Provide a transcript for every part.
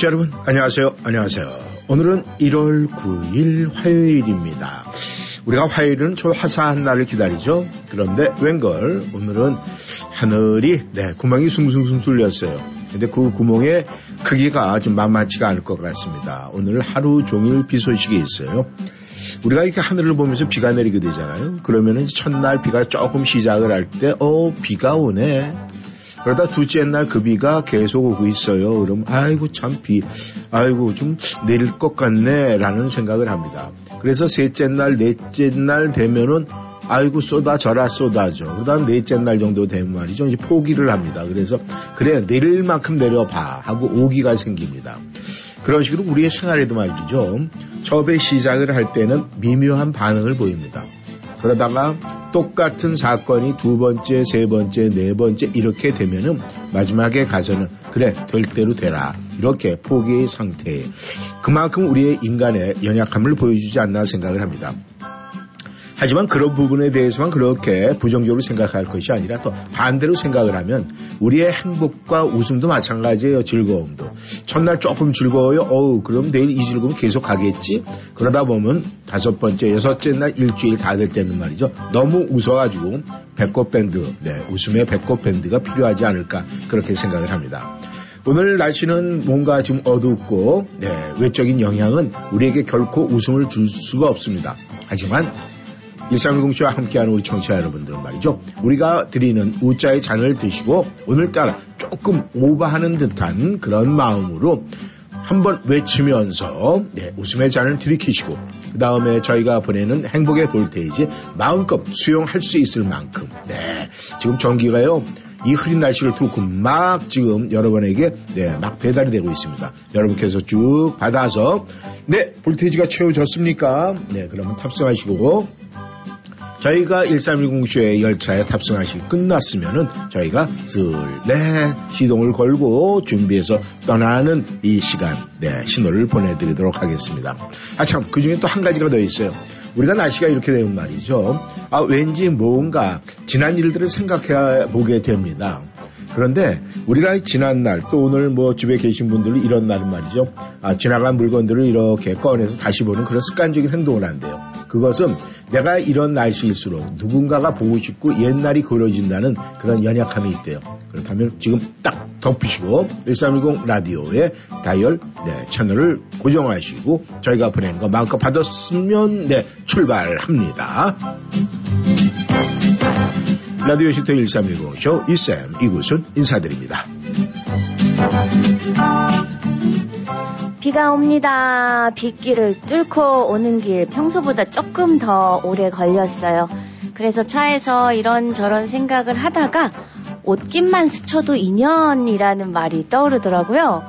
청취자 여러분, 안녕하세요. 안녕하세요. 오늘은 1월 9일 화요일입니다. 우리가 화요일은 저 화사한 날을 기다리죠. 그런데 웬걸 오늘은 하늘이 네, 구멍이 숭숭숭 뚫렸어요. 근데 그 구멍의 크기가 좀 만만치가 않을 것 같습니다. 오늘 하루 종일 비 소식이 있어요. 우리가 이렇게 하늘을 보면서 비가 내리게 되잖아요. 그러면은 첫날 비가 조금 시작을 할 때, 어, 비가 오네. 그러다 둘째 날그 비가 계속 오고 있어요. 그럼 아이고 참 비, 아이고 좀 내릴 것 같네라는 생각을 합니다. 그래서 셋째 날, 넷째 날 되면은 아이고 쏟아져라 쏟아져. 그다음 넷째 날 정도 되면 말이죠. 이제 포기를 합니다. 그래서 그래 내릴 만큼 내려봐 하고 오기가 생깁니다. 그런 식으로 우리의 생활에도 말이죠. 처음에 시작을 할 때는 미묘한 반응을 보입니다. 그러다가 똑같은 사건이 두 번째, 세 번째, 네 번째 이렇게 되면은 마지막에 가서는 그래 될 대로 되라 이렇게 포기의 상태에 그만큼 우리의 인간의 연약함을 보여주지 않나 생각을 합니다. 하지만 그런 부분에 대해서만 그렇게 부정적으로 생각할 것이 아니라 또 반대로 생각을 하면 우리의 행복과 웃음도 마찬가지예요. 즐거움도. 첫날 조금 즐거워요. 어우, 그럼 내일 이 즐거움 계속 가겠지? 그러다 보면 다섯 번째, 여섯째 날 일주일 다 될 때는 말이죠. 너무 웃어가지고 배꼽 밴드, 네, 웃음의 배꼽 밴드가 필요하지 않을까 그렇게 생각을 합니다. 오늘 날씨는 뭔가 좀 어둡고 네, 외적인 영향은 우리에게 결코 웃음을 줄 수가 없습니다. 하지만 1310쇼와 함께하는 우리 청취자 여러분들은 말이죠. 우리가 드리는 우자의 잔을 드시고 오늘따라 조금 오버하는 듯한 그런 마음으로 한번 외치면서 네, 웃음의 잔을 들이키시고 그 다음에 저희가 보내는 행복의 볼테이지 마음껏 수용할 수 있을 만큼 네, 지금 전기가요 이 흐린 날씨를 두고 막 지금 여러분에게 네, 막 배달이 되고 있습니다. 여러분께서 쭉 받아서 네 볼테이지가 채워졌습니까? 네 그러면 탑승하시고 저희가 1310쇼의 열차에 탑승하시기 끝났으면은 저희가 슬네 시동을 걸고 준비해서 떠나는 이 시간 네 신호를 보내드리도록 하겠습니다. 아 참 그 중에 또 한 가지가 더 있어요. 우리가 날씨가 이렇게 되면 말이죠. 아 왠지 뭔가 지난 일들을 생각해 보게 됩니다. 그런데 우리가 지난날 또 오늘 뭐 집에 계신 분들은 이런 날은 말이죠. 아, 지나간 물건들을 이렇게 꺼내서 다시 보는 그런 습관적인 행동을 한대요. 그것은 내가 이런 날씨일수록 누군가가 보고 싶고 옛날이 그려진다는 그런 연약함이 있대요. 그렇다면 지금 딱 덮으시고 1310 라디오의 다이얼 네, 채널을 고정하시고 저희가 보내는 거 마음껏 받았으면 네, 출발합니다. 라디오 식토 1310쇼 이쌤 이구순 인사드립니다. 비가 옵니다. 빗길을 뚫고 오는 길 평소보다 조금 더 오래 걸렸어요. 그래서 차에서 이런저런 생각을 하다가 옷깃만 스쳐도 인연이라는 말이 떠오르더라고요.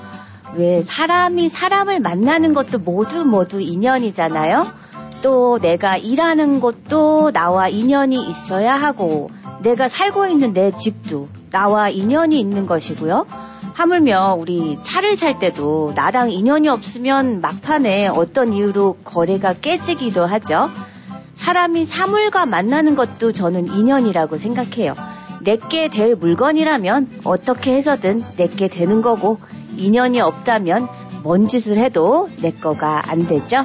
왜 사람이 사람을 만나는 것도 모두 모두 인연이잖아요. 또 내가 일하는 곳도 나와 인연이 있어야 하고 내가 살고 있는 내 집도 나와 인연이 있는 것이고요. 하물며 우리 차를 살 때도 나랑 인연이 없으면 막판에 어떤 이유로 거래가 깨지기도 하죠. 사람이 사물과 만나는 것도 저는 인연이라고 생각해요. 내게 될 물건이라면 어떻게 해서든 내게 되는 거고 인연이 없다면 뭔 짓을 해도 내 거가 안 되죠.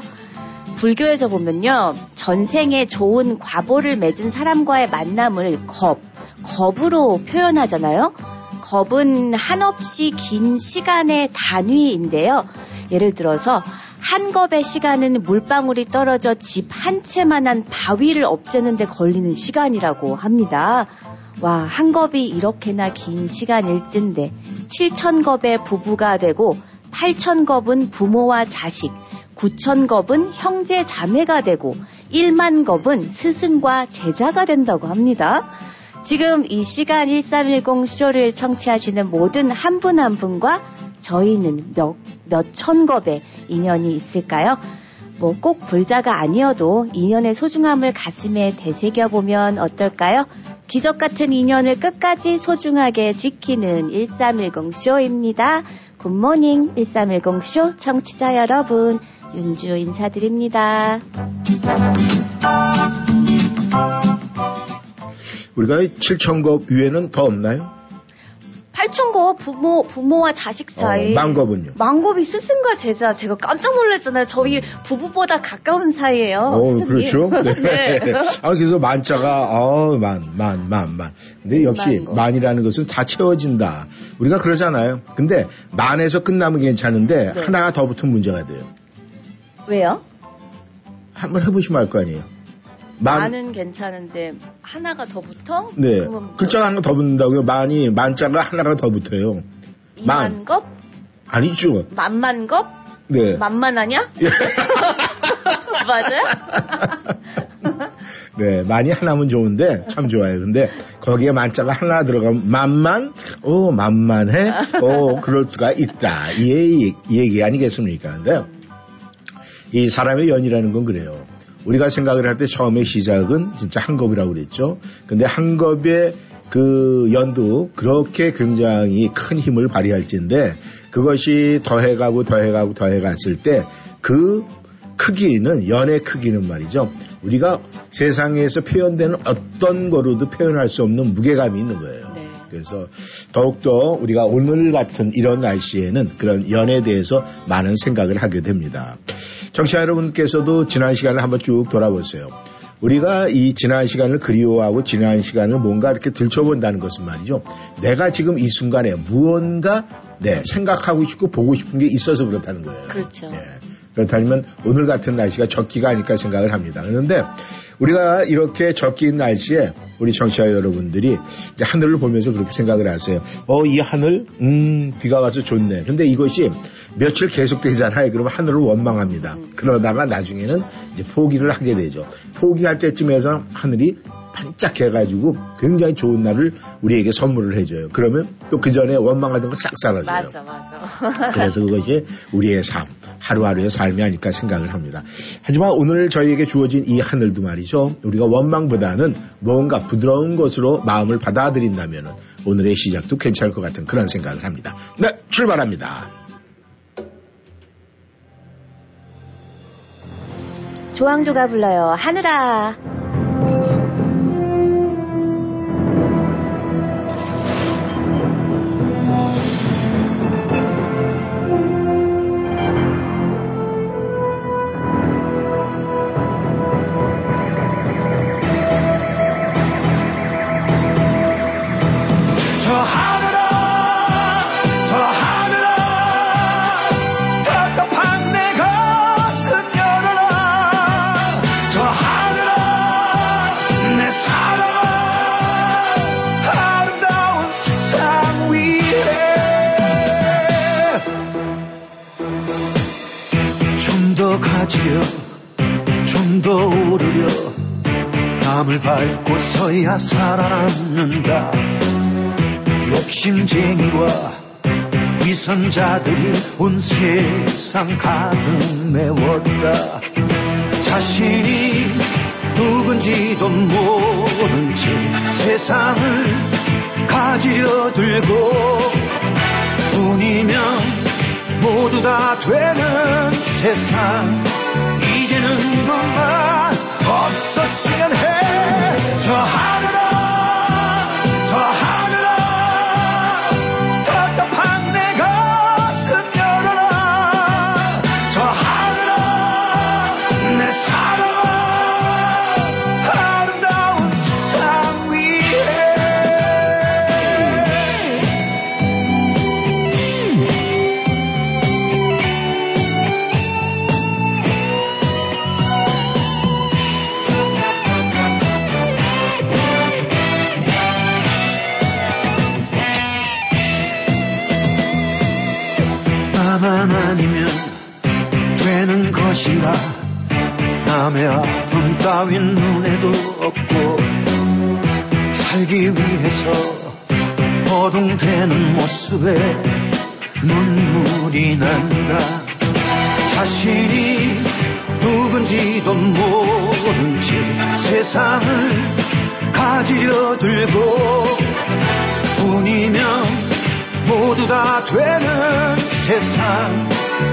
불교에서 보면요. 전생에 좋은 과보를 맺은 사람과의 만남을 겁, 겁으로 표현하잖아요. 겁은 한없이 긴 시간의 단위인데요. 예를 들어서 한 겁의 시간은 물방울이 떨어져 집 한 채만한 바위를 없애는데 걸리는 시간이라고 합니다. 와, 한 겁이 이렇게나 긴 시간일진데 7천 겁의 부부가 되고 8천 겁은 부모와 자식, 9천 겁은 형제 자매가 되고 1만 겁은 스승과 제자가 된다고 합니다. 지금 이 시간 1310 쇼를 청취하시는 모든 한분한 분과 저희는 몇, 몇천 겁의 인연이 있을까요? 뭐 꼭 불자가 아니어도 인연의 소중함을 가슴에 되새겨보면 어떨까요? 기적 같은 인연을 끝까지 소중하게 지키는 1310 쇼입니다. 굿모닝 1310쇼 청취자 여러분, 윤주 인사드립니다. 우리가 7천겁 위에는 더 없나요? 8천거 부모 부모와 자식 사이. 어, 망겁은요? 망겁이 스승과 제자 제가 깜짝 놀랐잖아요. 저희 부부보다 가까운 사이예요. 어, 그렇죠. 네. 네. 아, 그래서 만자가, 어, 만, 만, 만, 만. 근데 역시 만거. 만이라는 것은 다 채워진다. 우리가 그러잖아요. 근데 만에서 끝나면 괜찮은데 네. 하나가 더 붙으면 문제가 돼요. 왜요? 한번 해보시면 알 거 아니에요. 만, 만은 괜찮은데 하나가 더 붙어? 네. 뭐 글자가 하나 더 붙는다고요. 만이, 만자가 하나가 더 붙어요. 만. 이만겁? 아니죠. 만만겁? 네. 만만하냐? 맞아요? 네, 많이 하나면 좋은데 참 좋아요. 근데 거기에 만자가 하나 들어가면 만만, 오 만만해, 오 그럴 수가 있다. 이 얘기, 이 얘기 아니겠습니까? 근데 이 사람의 연이라는 건 그래요. 우리가 생각을 할 때 처음에 시작은 진짜 한 겁이라고 그랬죠. 근데 한 겁의 그 연도 그렇게 굉장히 큰 힘을 발휘할지인데 그것이 더해가고 더해가고 더해갔을 때 그 크기는 연의 크기는 말이죠. 우리가 세상에서 표현되는 어떤 거로도 표현할 수 없는 무게감이 있는 거예요. 네. 그래서 더욱더 우리가 오늘 같은 이런 날씨에는 그런 연에 대해서 많은 생각을 하게 됩니다. 청취자 여러분께서도 지난 시간을 한번 쭉 돌아보세요. 우리가 이 지난 시간을 그리워하고 지난 시간을 뭔가 이렇게 들춰본다는 것은 말이죠. 내가 지금 이 순간에 무언가 네, 생각하고 싶고 보고 싶은 게 있어서 그렇다는 거예요. 그렇죠. 예. 그렇다면 오늘 같은 날씨가 적기가 아닐까 생각을 합니다. 그런데 우리가 이렇게 적기인 날씨에 우리 청취자 여러분들이 이제 하늘을 보면서 그렇게 생각을 하세요. 어, 이 하늘, 음, 비가 와서 좋네. 근데 이것이 며칠 계속되잖아요. 그러면 하늘을 원망합니다. 그러다가 나중에는 이제 포기를 하게 되죠. 포기할 때쯤에서 하늘이 반짝해가지고 굉장히 좋은 날을 우리에게 선물을 해줘요. 그러면 또 그 전에 원망하던 거 싹 사라져요. 맞아, 맞아. 그래서 그것이 우리의 삶, 하루하루의 삶이 아닐까 생각을 합니다. 하지만 오늘 저희에게 주어진 이 하늘도 말이죠. 우리가 원망보다는 뭔가 부드러운 것으로 마음을 받아들인다면 오늘의 시작도 괜찮을 것 같은 그런 생각을 합니다. 네, 출발합니다. 조항조가 불러요. 하늘아. 위선자들이 온 세상 가득 메웠다. 자신이 누군지도 모른 채 세상을 나만 아니면 되는 것인가? 남의 아픔 따윈 눈에도 없고 살기 위해서 허둥대는 모습에 눈물이 난다. 자신이 누군지도 모른 채 세상을 가지려 들고 뿐이면 모두 다 되는 세상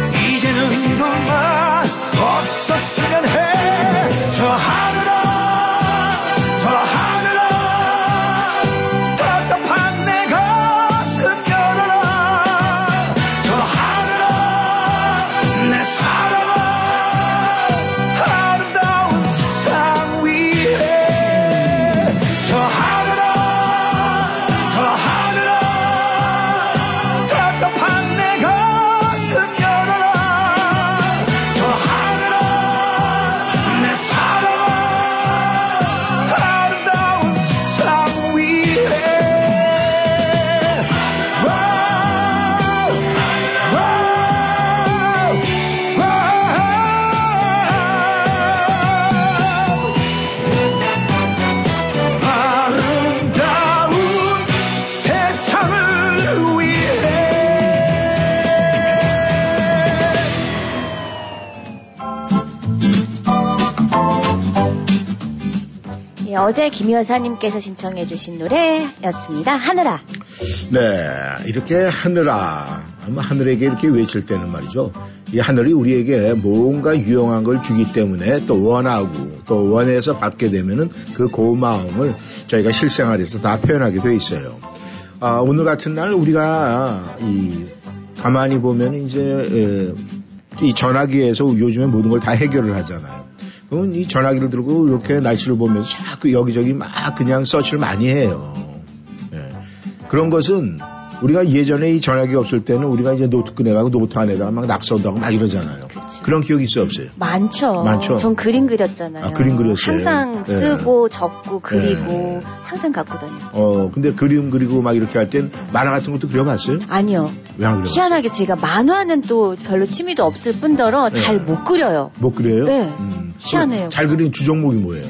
이제는 너만 없었으면 해. 저 하늘 예, 어제 김 여사님께서 신청해 주신 노래였습니다. 하늘아. 네, 이렇게 하늘아, 아마 하늘에게 이렇게 외칠 때는 말이죠. 이 하늘이 우리에게 뭔가 유용한 걸 주기 때문에 또 원하고 또 원해서 받게 되면은 그 고마움을 저희가 실생활에서 다 표현하게 돼 있어요. 아, 오늘 같은 날 우리가 이 가만히 보면 이제 에, 이 전화기에서 요즘에 모든 걸 다 해결을 하잖아요. 이 전화기를 들고 이렇게 날씨를 보면서 자꾸 여기저기 막 그냥 서치를 많이 해요. 예. 그런 것은 우리가 예전에 이 전화기 없을 때는 우리가 이제 노트 꺼내가고 노트 안에다가 막 낙서도 하고 막 이러잖아요. 그쵸. 그런 기억이 있어 없어요? 많죠. 많죠. 전 그림 그렸잖아요. 아, 그림 그렸어요. 항상 네. 쓰고 적고 그리고 네. 항상 갖고 다녔죠. 어, 근데 그림 그리고 막 이렇게 할 땐 만화 같은 것도 그려봤어요? 아니요. 왜 안 그려봤어요? 희한하게 제가 만화는 또 별로 취미도 없을 뿐더러 네. 잘못 그려요. 못 그려요? 네. 음, 희한해요. 잘 그리는 주종목이 뭐예요?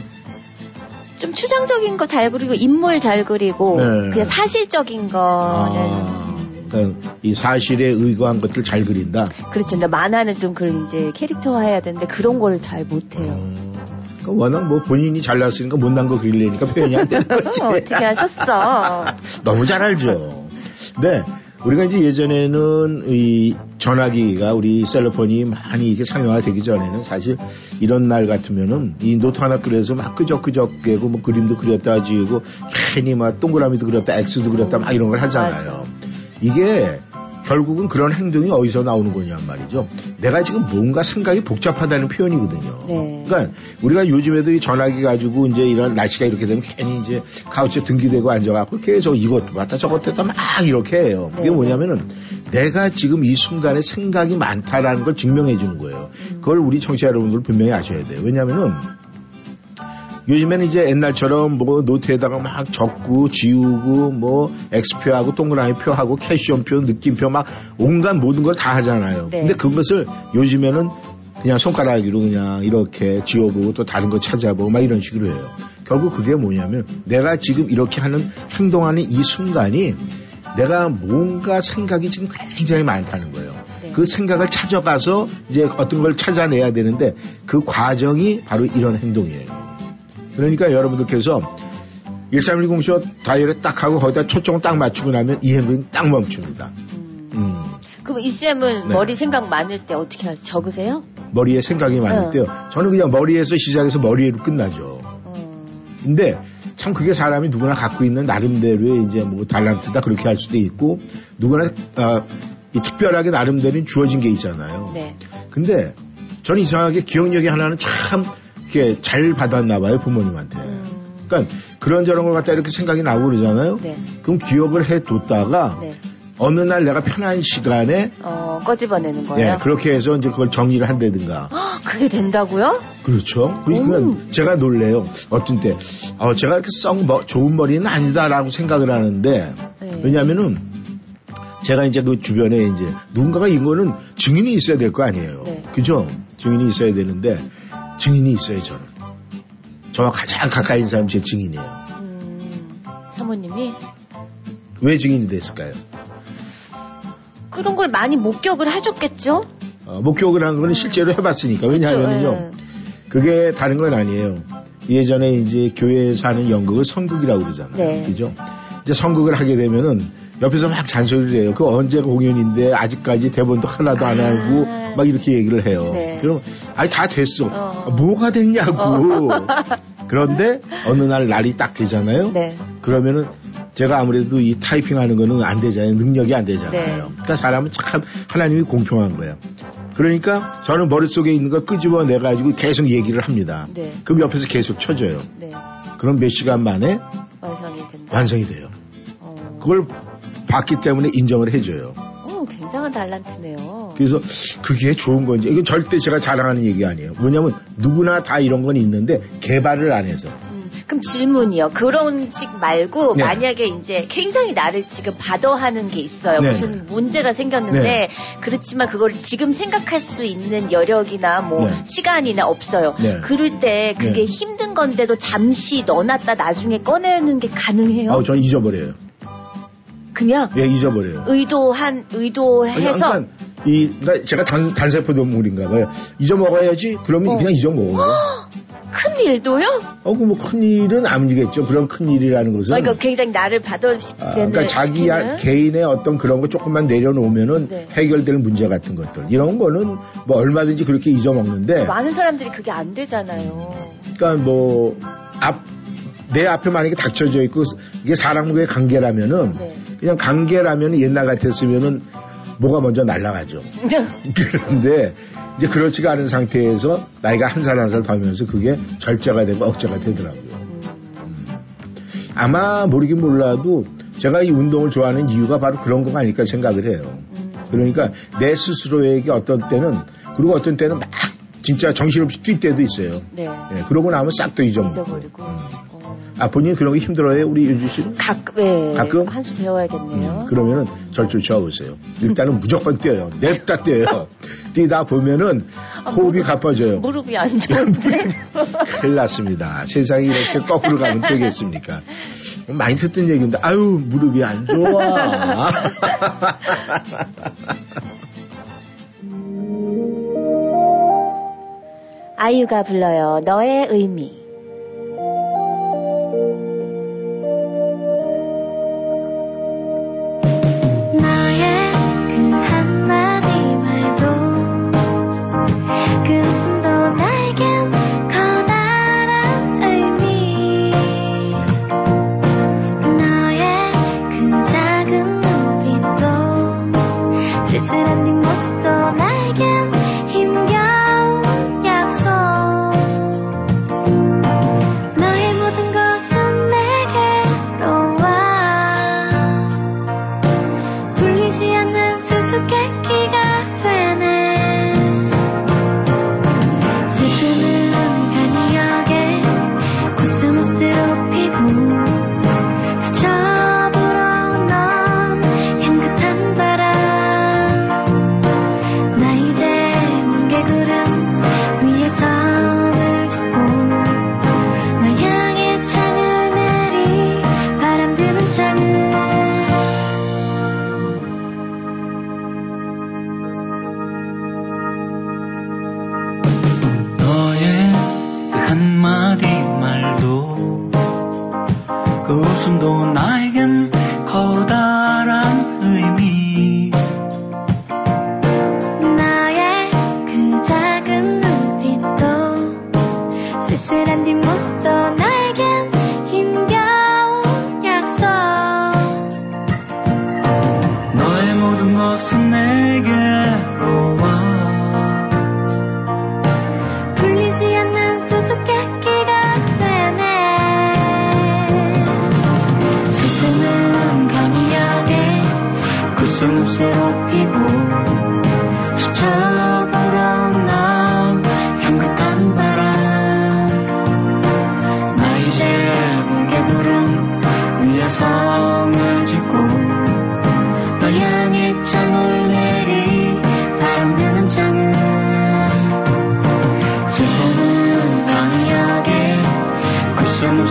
좀 추상적인 거 잘 그리고 인물 잘 그리고 네. 그냥 사실적인 거는 아, 그러니까 이 사실에 의거한 것들 잘 그린다? 그렇죠. 근데 만화는 좀 그 이제 캐릭터화해야 되는데 그런 걸 잘 못해요. 어, 그러니까 워낙 뭐 본인이 잘났으니까 못난 거 그리려니까 표현이 안 되는 거지. 어떻게 하셨어? 너무 잘 알죠. 네. 우리가 이제 예전에는 이 전화기가 우리 cellphone이 많이 이렇게 상용화 되기 전에는 사실 이런 날 같으면은 이 노트 하나 그려서 막 끄적끄적 대고 뭐 그림도 그렸다 지우고 괜히 막 동그라미도 그렸다 X도 그렸다 막 이런 걸 하잖아요. 이게 결국은 그런 행동이 어디서 나오는 거냐 말이죠. 내가 지금 뭔가 생각이 복잡하다는 표현이거든요. 네. 그러니까 우리가 요즘 애들이 전화기 가지고 이제 이런 날씨가 이렇게 되면 괜히 이제 카우치에 등기대고 앉아갖고 계속 이것도 왔다 저것도 했다 막 이렇게 해요. 그게 네. 뭐냐면은 내가 지금 이 순간에 생각이 많다라는 걸 증명해 주는 거예요. 그걸 우리 청취자 여러분들 분명히 아셔야 돼요. 왜냐면은 요즘에는 이제 옛날처럼 뭐 노트에다가 막 적고 지우고 뭐 X표하고 동그라미 표하고 캐시온표, 느낌표 막 온갖 모든 걸 다 하잖아요. 네. 근데 그것을 요즘에는 그냥 손가락으로 그냥 이렇게 지워보고 또 다른 거 찾아보고 막 이런 식으로 해요. 결국 그게 뭐냐면 내가 지금 이렇게 하는 행동하는 이 순간이 내가 뭔가 생각이 지금 굉장히 많다는 거예요. 네. 그 생각을 찾아가서 이제 어떤 걸 찾아내야 되는데 그 과정이 바로 이런 행동이에요. 그러니까 여러분들께서 1310쇼 다이어리 딱 하고 거기다 초점을 딱 맞추고 나면 이 행동이 딱 멈춥니다. 음. 음, 그럼 이 쌤은 네. 머리 생각 많을 때 어떻게 하세요? 적으세요? 머리에 생각이 많을 어. 때요. 저는 그냥 머리에서 시작해서 머리로 끝나죠. 음. 근데 참 그게 사람이 누구나 갖고 있는 나름대로의 이제 뭐 달란트다 그렇게 할 수도 있고 누구나 아, 이 특별하게 나름대로 주어진 게 있잖아요. 네. 근데 저는 이상하게 기억력이 하나는 참 이렇게 잘 받았나 봐요 부모님한테. 음. 그러니까 그런 저런 걸 갖다 이렇게 생각이 나고 그러잖아요. 네. 그럼 기억을 해뒀다가 네. 어느 날 내가 편한 시간에 어, 꺼집어내는 거예요? 예, 그렇게 해서 이제 그걸 정리를 한다든가. 헉, 그게 된다고요? 그렇죠. 그러니까 제가 놀래요. 어떤 때, 어, 제가 이렇게 썩 뭐, 좋은 머리는 아니다라고 생각을 하는데, 네. 왜냐면은, 제가 이제 그 주변에 이제 누군가가 이거는 증인이 있어야 될 거 아니에요. 네. 그죠? 증인이 있어야 되는데 증인이 있어요, 저는. 저와 가장 가까이 있는 사람이 제 증인이에요. 음, 사모님이 왜 증인이 됐을까요? 그런 걸 많이 목격을 하셨겠죠? 어, 목격을 한 거는 실제로 해봤으니까. 왜냐하면요. 예. 그게 다른 건 아니에요. 예전에 이제 교회에서 하는 연극을 성극이라고 그러잖아요. 네. 그죠? 이제 성극을 하게 되면은 옆에서 막 잔소리를 해요. 그 언제 공연인데 아직까지 대본도 하나도 안 아. 하고 막 이렇게 얘기를 해요. 네. 그럼 아니 다 됐어. 어. 뭐가 됐냐고. 그런데 어느 날 날이 딱 되잖아요. 네. 그러면은 제가 아무래도 이 타이핑하는 거는 안 되잖아요. 능력이 안 되잖아요. 네. 그러니까 사람은 참 하나님이 공평한 거예요. 그러니까 저는 머릿속에 있는 거 끄집어 내 가지고 계속 얘기를 합니다. 네. 그럼 옆에서 계속 쳐줘요. 네. 그럼 몇 시간 만에 완성이 된다. 완성이 돼요. 어, 그걸 봤기 때문에 인정을 해줘요. 어, 굉장한 달란트네요. 그래서 그게 좋은 건지 이건 절대 제가 자랑하는 얘기 아니에요. 뭐냐면 누구나 다 이런 건 있는데 개발을 안 해서 음, 그럼 질문이요. 그런 식 말고 네. 만약에 이제 굉장히 나를 지금 받아하는 게 있어요. 네, 무슨 네. 문제가 생겼는데 네. 그렇지만 그걸 지금 생각할 수 있는 여력이나 뭐 네. 시간이나 없어요. 네. 그럴 때 그게 네. 힘든 건데도 잠시 넣어놨다 나중에 꺼내는 게 가능해요? 아, 저는 잊어버려요. 그냥 예, 잊어버려요. 의도한 아니, 의도해서 그러니까 이 그러니까 제가 단, 단세포 동물인가 봐요. 잊어먹어야지. 그러면 어. 그냥 잊어먹어요. 큰 일도요? 어, 그뭐 큰 일은 아니겠죠. 그런 큰 일이라는 것은. 그러니까 굉장히 나를 받아 아, 그러니까 자기 야- 개인의 어떤 그런 거 조금만 내려놓으면은 네. 해결될 문제 같은 것들. 이런 거는 뭐 얼마든지 그렇게 잊어먹는데. 많은 사람들이 그게 안 되잖아요. 그러니까 뭐, 앞, 내 앞에 만약에 닥쳐져 있고 이게 사람과의 관계라면은 네. 그냥 관계라면 옛날 같았으면은 뭐가 먼저 날아가죠. 그런데 이제 그렇지가 않은 상태에서 나이가 한 살 한살 더면서 그게 절제가 되고 억제가 되더라고요. 음, 아마 모르긴 몰라도 제가 이 운동을 좋아하는 이유가 바로 그런 거가 아닐까 생각을 해요. 음. 그러니까 내 스스로에게 어떤 때는 그리고 어떤 때는 막 진짜 정신없이 뛸 때도 있어요. 네. 예, 그러고 나면 싹 또 잊어먹고. 잊어버리고. 어. 아 본인 그런 거 힘들어요, 우리 윤주 씨는? 가끔, 예. 가끔? 한 수 배워야겠네요. 음, 그러면은 절 쫓아오세요. 일단은 무조건 뛰어요. 냅다 뛰어요. 뛰다 보면은 호흡이 가빠져요. 무릎이 안 좋은데. 큰일 났습니다. 세상이 이렇게 거꾸로 가면 되겠습니까? 많이 듣던 얘기인데, 아유, 무릎이 안 좋아. 아이유가 불러요. 너의 의미.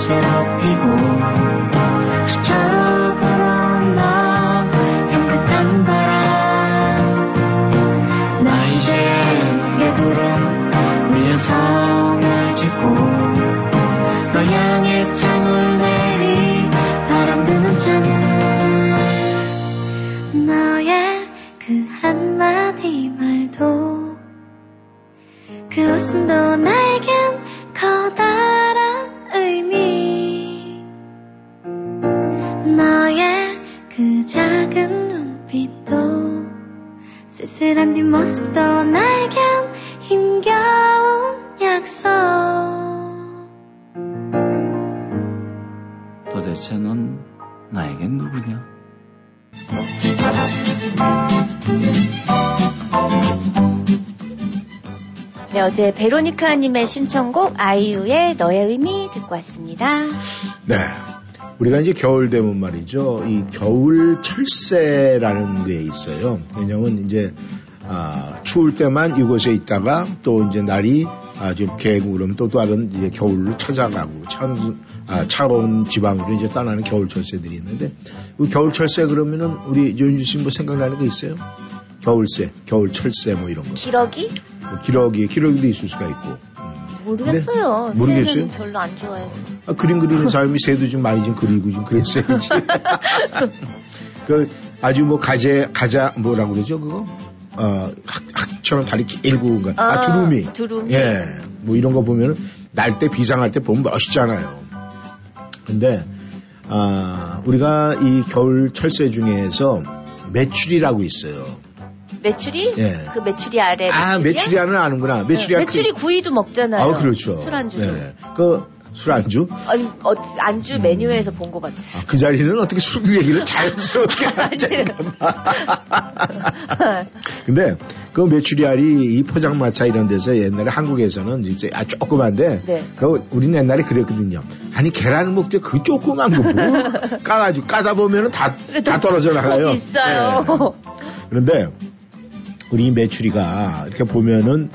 서럽히고 어제 베로니카님의 신청곡 아이유의 너의 의미 듣고 왔습니다. 네. 우리가 이제 겨울 되면 말이죠. 이 겨울 철새라는 게 있어요. 왜냐면 이제 아, 추울 때만 이곳에 있다가 또 이제 날이 아, 좀 개고 그러면 또 다른 이제 겨울로 찾아가고 차, 아, 차가운 지방으로 이제 떠나는 겨울 철새들이 있는데 그 겨울 철새 그러면은 우리 윤주 씨뭐 생각나는 거 있어요? 겨울새, 겨울 철새 뭐 이런 거. 기러기? 뭐 기러기, 기러기도 있을 수가 있고. 음. 모르겠어요. 네? 모르겠어요? 별로 안 좋아해서. 아, 그림 그리는 사람이 새도 좀 많이 좀 그리고 좀 그랬어야지. 그 아주 뭐 가재 가자 뭐라고 그러죠 그거? 어 학, 학처럼 다리 길고 가 아, 두루미. 두루미. 예. 뭐 이런 거 보면은 날때 비상할 때 보면 멋있잖아요. 근데 아 우리가 이 겨울 철새 중에서 메추리라고 있어요. 메추리? 예. 그 메추리알에 아 메추리알? 메추리알은 아는구나. 메추리알 네, 메추리 구이도 먹잖아요. 아 그렇죠. 술안주. 네. 그 술안주? 아니, 어, 안주 메뉴에서 본 것 같아. 아, 그 자리는 어떻게 술 얘기를 자연스럽게 하지? 근데 그 메추리알이 이 포장마차 이런 데서 옛날에 한국에서는 이제 아 조그만데 네. 그 우리는 옛날에 그랬거든요. 아니 계란을 먹되 그 조그만 거 뭐 까가지고 까다 보면은 다 다 떨어져 나가요. 더 비싸요. 네. 그런데 우리 메추리가 이렇게 보면은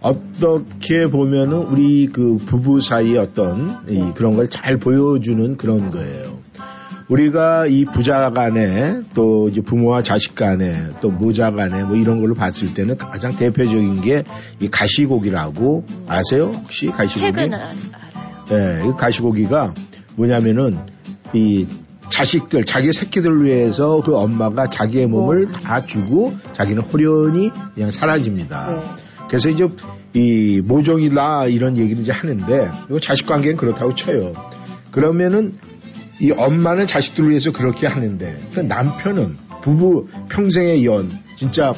어떻게 보면은 우리 그 부부 사이의 어떤 이 그런 걸 잘 보여주는 그런 거예요. 우리가 이 부자 간에 또 이제 부모와 자식 간에 또 모자 간에 뭐 이런 걸로 봤을 때는 가장 대표적인 게 이 가시고기라고 아세요? 혹시 가시고기? 아- 알아요. 네, 이 가시고기가 뭐냐면은 이 자식들, 자기 새끼들 위해서 그 엄마가 자기의 몸을 다 주고 자기는 호련히 그냥 사라집니다. 네. 그래서 이제 이 모종이다 이런 얘기를 이제 하는데 자식 관계는 그렇다고 쳐요. 그러면은 이 엄마는 자식들을 위해서 그렇게 하는데 그 남편은 부부 평생의 연 진짜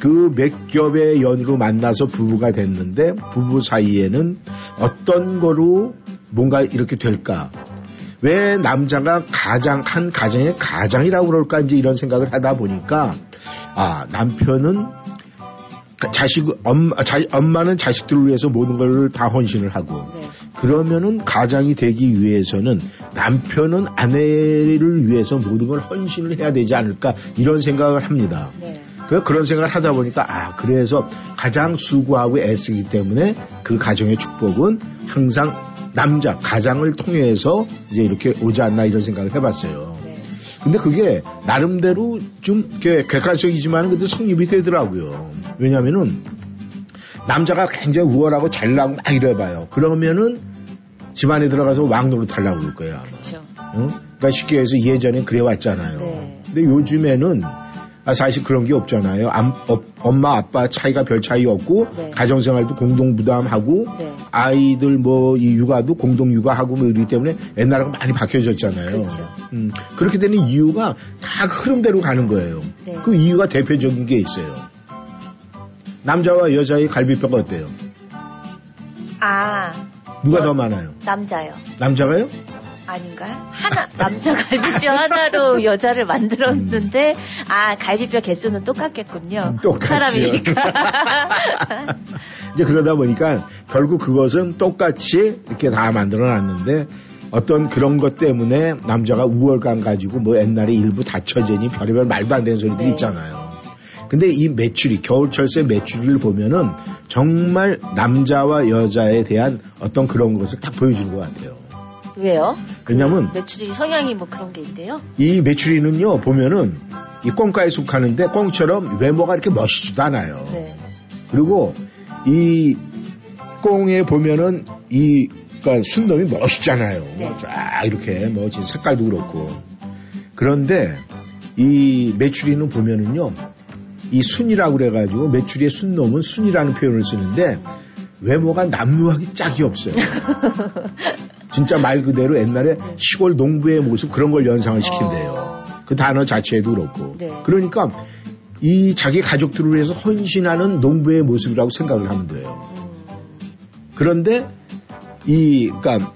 그 몇 겹의 연으로 만나서 부부가 됐는데 부부 사이에는 어떤 거로 뭔가 이렇게 될까? 왜 남자가 가장 한 가정의 가장이라고 그럴까 이제 이런 생각을 하다 보니까 아 남편은 자식 엄마 자, 엄마는 자식들을 위해서 모든 걸 다 헌신을 하고 네. 그러면은 가장이 되기 위해서는 남편은 아내를 위해서 모든 걸 헌신을 해야 되지 않을까 이런 생각을 합니다. 네. 그 그런 생각을 하다 보니까 아 그래서 가장 수고하고 애쓰기 때문에 그 가정의 축복은 항상 남자 가장을 통해서 이제 이렇게 오지 않나 이런 생각을 해봤어요. 네. 근데 그게 나름대로 좀 이렇게 객관적이지만 근데 성립이 되더라고요. 왜냐면은 남자가 굉장히 우월하고 잘나고 막 이래봐요. 그러면은 집안에 들어가서 왕노릇 하려고 그럴 거예요. 아마. 그렇죠. 응? 그러니까 쉽게 해서 예전엔 그래 왔잖아요. 네. 근데 요즘에는 아, 사실 그런 게 없잖아요. 암- 어- 엄마 아빠 차이가 별 차이 없고 네. 가정생활도 공동 부담하고 네. 아이들 뭐 이 육아도 공동 육아하고 뭐 이러기 때문에 옛날하고 많이 바뀌어졌잖아요. 그렇죠. 음, 그렇게 되는 이유가 다 흐름대로 가는 거예요. 네. 그 이유가 대표적인 게 있어요. 남자와 여자의 갈비뼈가 어때요? 아, 누가 여- 더 많아요? 남자요. 남자가요? 아닌가요? 하나, 남자 갈비뼈 하나로 여자를 만들었는데, 아, 갈비뼈 개수는 똑같겠군요. 음, 똑같죠. 사람이니까. 이제 그러다 보니까 결국 그것은 똑같이 이렇게 다 만들어 놨는데 어떤 그런 것 때문에 남자가 우월감 가지고 뭐 옛날에 일부 다처제니 별의별 말도 안 되는 소리들이 네. 있잖아요. 근데 이 매출이 겨울철새 매출을 보면은 정말 남자와 여자에 대한 어떤 그런 것을 딱 보여주는 것 같아요. 왜요? 왜냐면 매출이 성향이 뭐 그런 게 있대요? 이 매출이는요 보면은 이 꽁가에 속하는데 꽁처럼 외모가 이렇게 멋있지도 않아요. 네. 그리고 이 꽁에 보면은 이 그러니까 순놈이 멋있잖아요. 네. 쫙 이렇게 뭐 진짜 색깔도 그렇고. 그런데 이 메추리는 보면은요. 이 순이라고 그래가지고 메추리의 순놈은 순이라는 표현을 쓰는데 외모가 남루하기 짝이 없어요. 진짜 말 그대로 옛날에 시골 농부의 모습 그런 걸 연상을 시킨대요. 어. 그 단어 자체에도 그렇고. 네. 그러니까 이 자기 가족들을 위해서 헌신하는 농부의 모습이라고 생각을 하면 돼요. 그런데 이 그러니까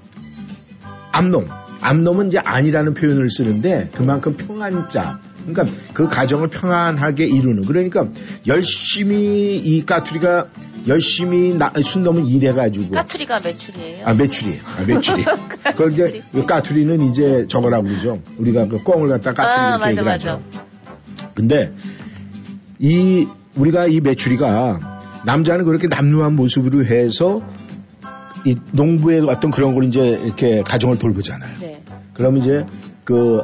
암놈, 암놈은 이제 아니라는 표현을 쓰는데 그만큼 평안자. 그러니까 그 가정을 평안하게 이루는 그러니까 열심히 이 까투리가 열심히 나, 순놈은 일해가지고 까투리가 매출이에요. 아 매출이 아 매출이 그걸 이제 그 까투리는 이제 저거라고 그러죠 우리가 그 꽁을 갖다 까투리 아, 이렇게 맞아, 얘기를 맞아. 하죠 근데 이 우리가 이 매출이가 남자는 그렇게 남루한 모습으로 해서 이 농부의 어떤 그런 걸 이제 이렇게 가정을 돌보잖아요. 네. 그러면 이제 그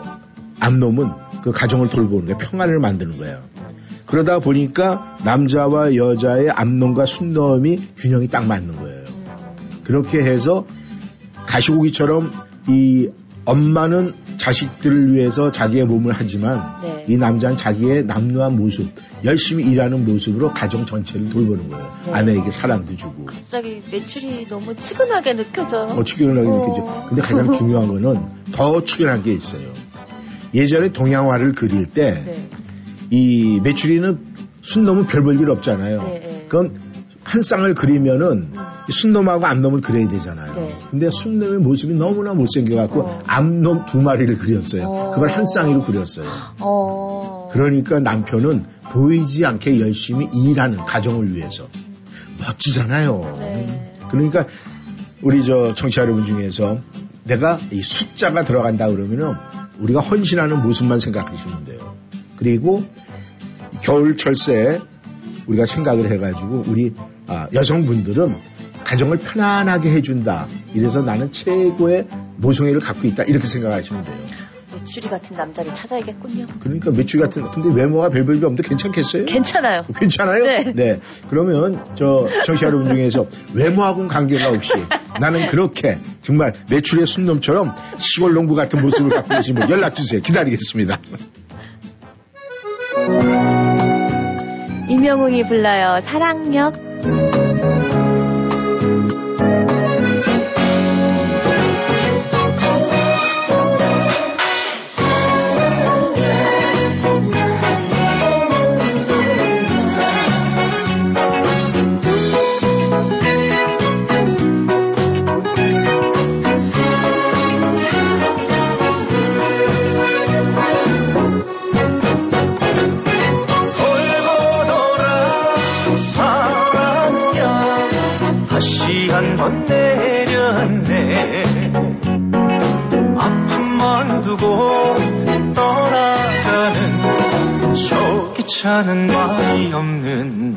암놈은 그 가정을 돌보는 거예요. 평안을 만드는 거예요. 그러다 보니까 남자와 여자의 암놈과 순놈이 균형이 딱 맞는 거예요. 그렇게 해서 가시고기처럼 이 엄마는 자식들을 위해서 자기의 몸을 하지만 네. 이 남자는 자기의 남루한 모습, 열심히 일하는 모습으로 가정 전체를 돌보는 거예요. 네. 아내에게 사랑도 주고. 갑자기 매출이 너무 치근하게 느껴져. 어, 축연하게 어. 느껴져. 근데 가장 중요한 거는 더 축연한 게 있어요. 예전에 동양화를 그릴 때 네. 이 메추리는 순놈은 별 볼 일 없잖아요. 네, 네. 그럼 한 쌍을 그리면은 이 순놈하고 암놈을 그려야 되잖아요. 네. 근데 순놈의 모습이 너무나 못생겨갖고 어. 암놈 두 마리를 그렸어요. 어. 그걸 한 쌍으로 그렸어요. 어. 그러니까 남편은 보이지 않게 열심히 일하는 가정을 위해서 멋지잖아요. 네. 그러니까 우리 저 청취자 여러분 중에서 내가 이 숫자가 들어간다 그러면은 우리가 헌신하는 모습만 생각하시면 돼요. 그리고 겨울철새 우리가 생각을 해가지고 우리 아, 여성분들은 가정을 편안하게 해준다. 이래서 나는 최고의 모성애를 갖고 있다. 이렇게 생각하시면 돼요. 매출이 같은 남자를 찾아야겠군요. 그러니까 매출 같은 근데 외모가 별 볼일 없는데 괜찮겠어요? 괜찮아요. 괜찮아요? 네. 그러면 저 청취자 여러분 중에서 외모하고는 관계가 없이 나는 그렇게 정말 매출의 순놈처럼 시골 농부 같은 모습을 갖고 계시면 연락 주세요. 기다리겠습니다. 이명웅이 불러요. 사랑력. 다시 한 번 내렸네. 아픔만 두고 떠나가는 저 기차는 말이 없는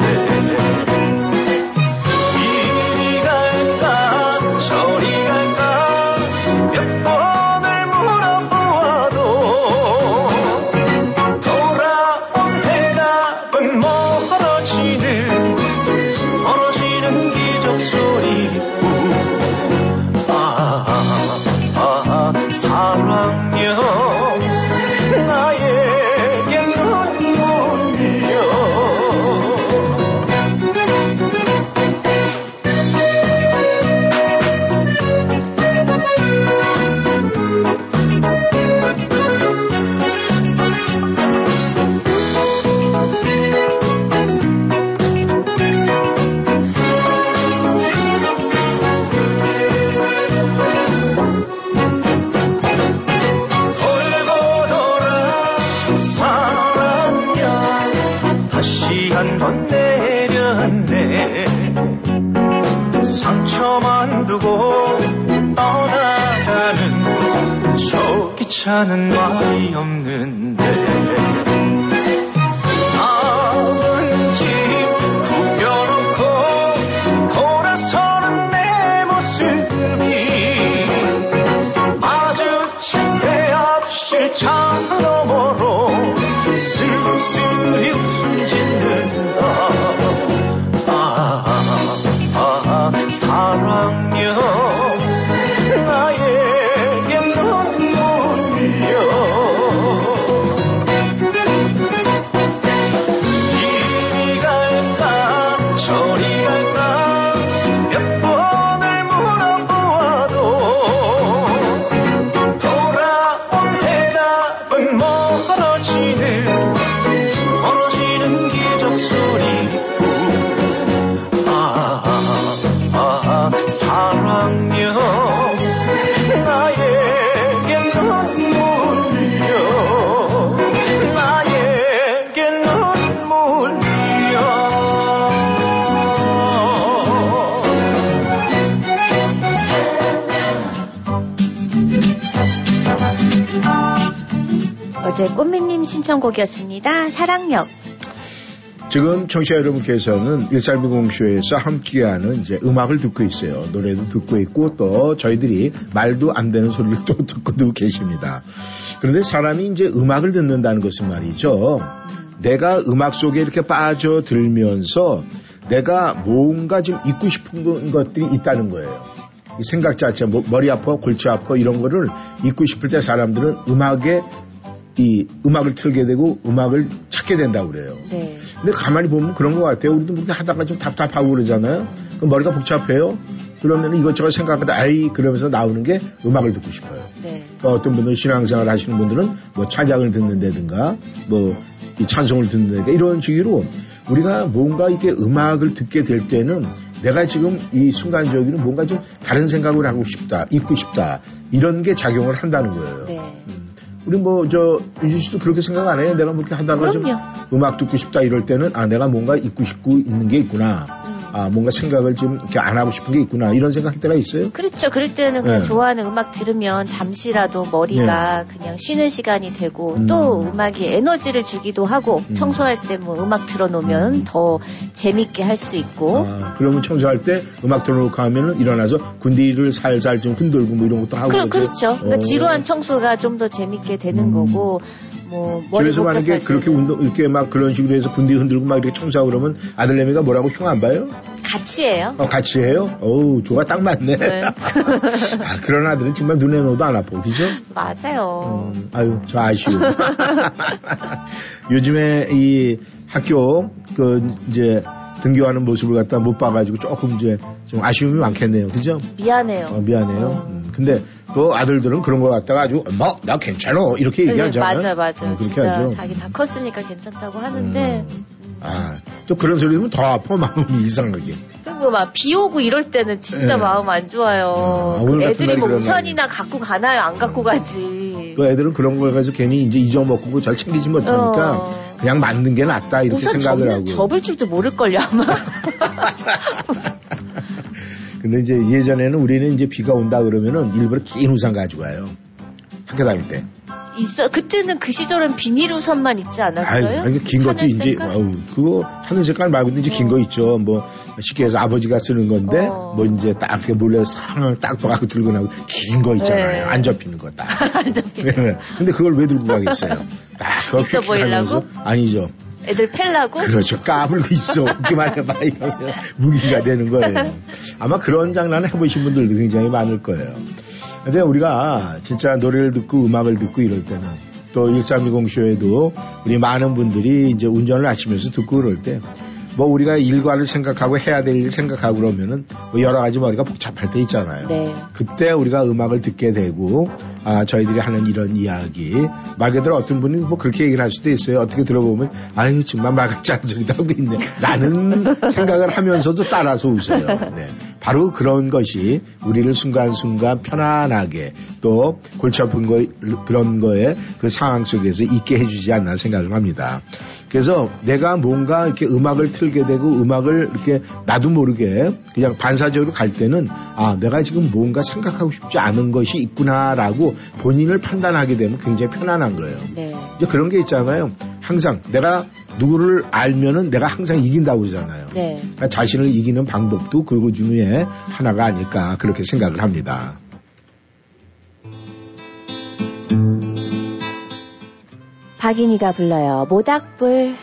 곡이었습니다. 사랑역. 지금 청취자 여러분께서는 1320쇼에서 함께하는 이제 음악을 듣고 있어요. 노래도 듣고 있고 또 저희들이 말도 안 되는 소리를 또 듣고도 계십니다. 그런데 사람이 이제 음악을 듣는다는 것은 말이죠. 내가 음악 속에 이렇게 빠져들면서 내가 뭔가 좀 잊고 싶은 것들이 있다는 거예요. 이 생각 자체, 뭐 머리 아파, 골치 아파 이런 거를 잊고 싶을 때 사람들은 음악에 이 음악을 틀게 되고 음악을 찾게 된다고 그래요. 네. 근데 가만히 보면 그런 것 같아요. 우리도 그렇게 하다가 좀 답답하고 그러잖아요. 그럼 머리가 복잡해요. 그러면 이것저것 생각하다 아이 그러면서 나오는 게 음악을 듣고 싶어요. 네. 또 어떤 분들은 신앙생활 하시는 분들은 뭐 찬양을 듣는다든가 뭐 이 찬송을 듣는다든가 이런 식으로 우리가 뭔가 이렇게 음악을 듣게 될 때는 내가 지금 이 순간적으로 뭔가 좀 다른 생각을 하고 싶다, 잊고 싶다 이런 게 작용을 한다는 거예요. 네. 우리 뭐저 윤주 씨도 그렇게 생각 안 해요? 내가 뭐 이렇게 하다가 좀 그럼요. 음악 듣고 싶다 이럴 때는 아 내가 뭔가 잊고 싶고 있는 게 있구나. 음. 아 뭔가 생각을 좀 이렇게 안 하고 싶은 게 있구나 이런 생각할 때가 있어요. 그렇죠. 그럴 때는 그냥 네. 좋아하는 음악 들으면 잠시라도 머리가 그냥 쉬는 시간이 되고 음. 또 음악이 에너지를 주기도 하고 음. 청소할 때 뭐 음악 틀어놓으면 더 재밌게 할 수 있고 아, 그러면 청소할 때 음악 틀어놓고 하면은 일어나서 군디를 살살 좀 흔들고 뭐 이런 것도 하고 그럼? 그렇죠. 그러니까 어. 지루한 청소가 좀 더 재밌게 되는 음. 거고 뭐 집에서 만약에 복잡할 그렇게 운동 이렇게 막 그런 식으로 해서 군디 흔들고 막 이렇게 청소하고 그러면 아들내미가 뭐라고 흉 안 봐요? 같이 해요. 어, 같이 해요? 어우 조가 딱 맞네. 네. 아, 그런 아들은 정말 눈에 넣어도 안 아파, 그죠? 맞아요. 음, 아유, 저 아쉬워. 요즘에 이 학교, 그, 이제, 등교하는 모습을 갖다 못 봐가지고 조금 이제 좀 아쉬움이 많겠네요. 그죠? 미안해요. 어, 미안해요. 어. 음, 근데 또 아들들은 그런 거 갖다가 아주, 뭐, 나 괜찮아. 이렇게 네, 얘기하잖아요. 맞아, 맞아. 음, 그렇게 하죠. 자기 다 컸으니까 괜찮다고 하는데 음. 아, 또 그런 소리 들으면 더 아파, 마음이 이상하게. 그리고 막 비 오고 이럴 때는 진짜 네. 마음 안 좋아요. 아, 그 애들이 뭐 우산이나 갖고 가나요? 안 갖고 가지. 또 애들은 그런 걸 가지고 괜히 이제 잊어먹고 잘 챙기지 못하니까 어. 그냥 맞는 게 낫다, 이렇게 생각을 접는, 하고. 접을 줄도 모를걸요, 아마. 근데 이제 예전에는 우리는 이제 비가 온다 그러면은 일부러 긴 우산 가지고 가요. 학교 다닐 때. 있어. 그때는 그 시절은 비닐 우산만 입지 않았어요? 아니, 긴 것도 이제? 아유, 그거 하늘 색깔 말고도 이제 긴 거 있죠. 뭐, 쉽게 해서 아버지가 쓰는 건데, 어. 뭐 이제 딱 이렇게 몰래 상을 딱 떠갖고 들고 나고 긴 거 있잖아요. 네. 안 접히는 거 딱. 안 접히는 네. 근데 그걸 왜 들고 가겠어요? 딱 있어 보이려고? 아니죠. 애들 팰라고? 그렇죠. 까불고 있어. 웃기만 해봐. 이러면 무기가 되는 거예요. 아마 그런 장난을 해보신 분들도 굉장히 많을 거예요. 근데 우리가 진짜 노래를 듣고 음악을 듣고 이럴 때는 또 1320 쇼에도 우리 많은 분들이 이제 운전을 하시면서 듣고 그럴 때 뭐 우리가 일과를 생각하고 해야 될 일 생각하고 그러면은 뭐 여러 가지 머리가 복잡할 때 있잖아요. 네. 그때 우리가 음악을 듣게 되고 아 저희들이 하는 이런 이야기 말 그대로 어떤 분이 뭐 그렇게 얘기를 할 수도 있어요. 어떻게 들어보면 아유 정말 말 같지 않은 소리도 하고 있네. 라는 생각을 하면서도 따라서 웃어요. 네. 바로 그런 것이 우리를 순간순간 편안하게 또 골치 아픈 거 그런 거에 그 상황 속에서 있게 해주지 않나 생각을 합니다. 그래서 내가 뭔가 이렇게 음악을 틀게 되고 음악을 이렇게 나도 모르게 그냥 반사적으로 갈 때는 아 내가 지금 뭔가 생각하고 싶지 않은 것이 있구나라고 본인을 판단하게 되면 굉장히 편안한 거예요. 네. 이제 그런 게 있잖아요. 항상 내가 누구를 알면은 내가 항상 이긴다고 그러잖아요. 네. 그러니까 자신을 이기는 방법도 그 중에 하나가 아닐까 그렇게 생각을 합니다. 박인이가 불러요. 모닥불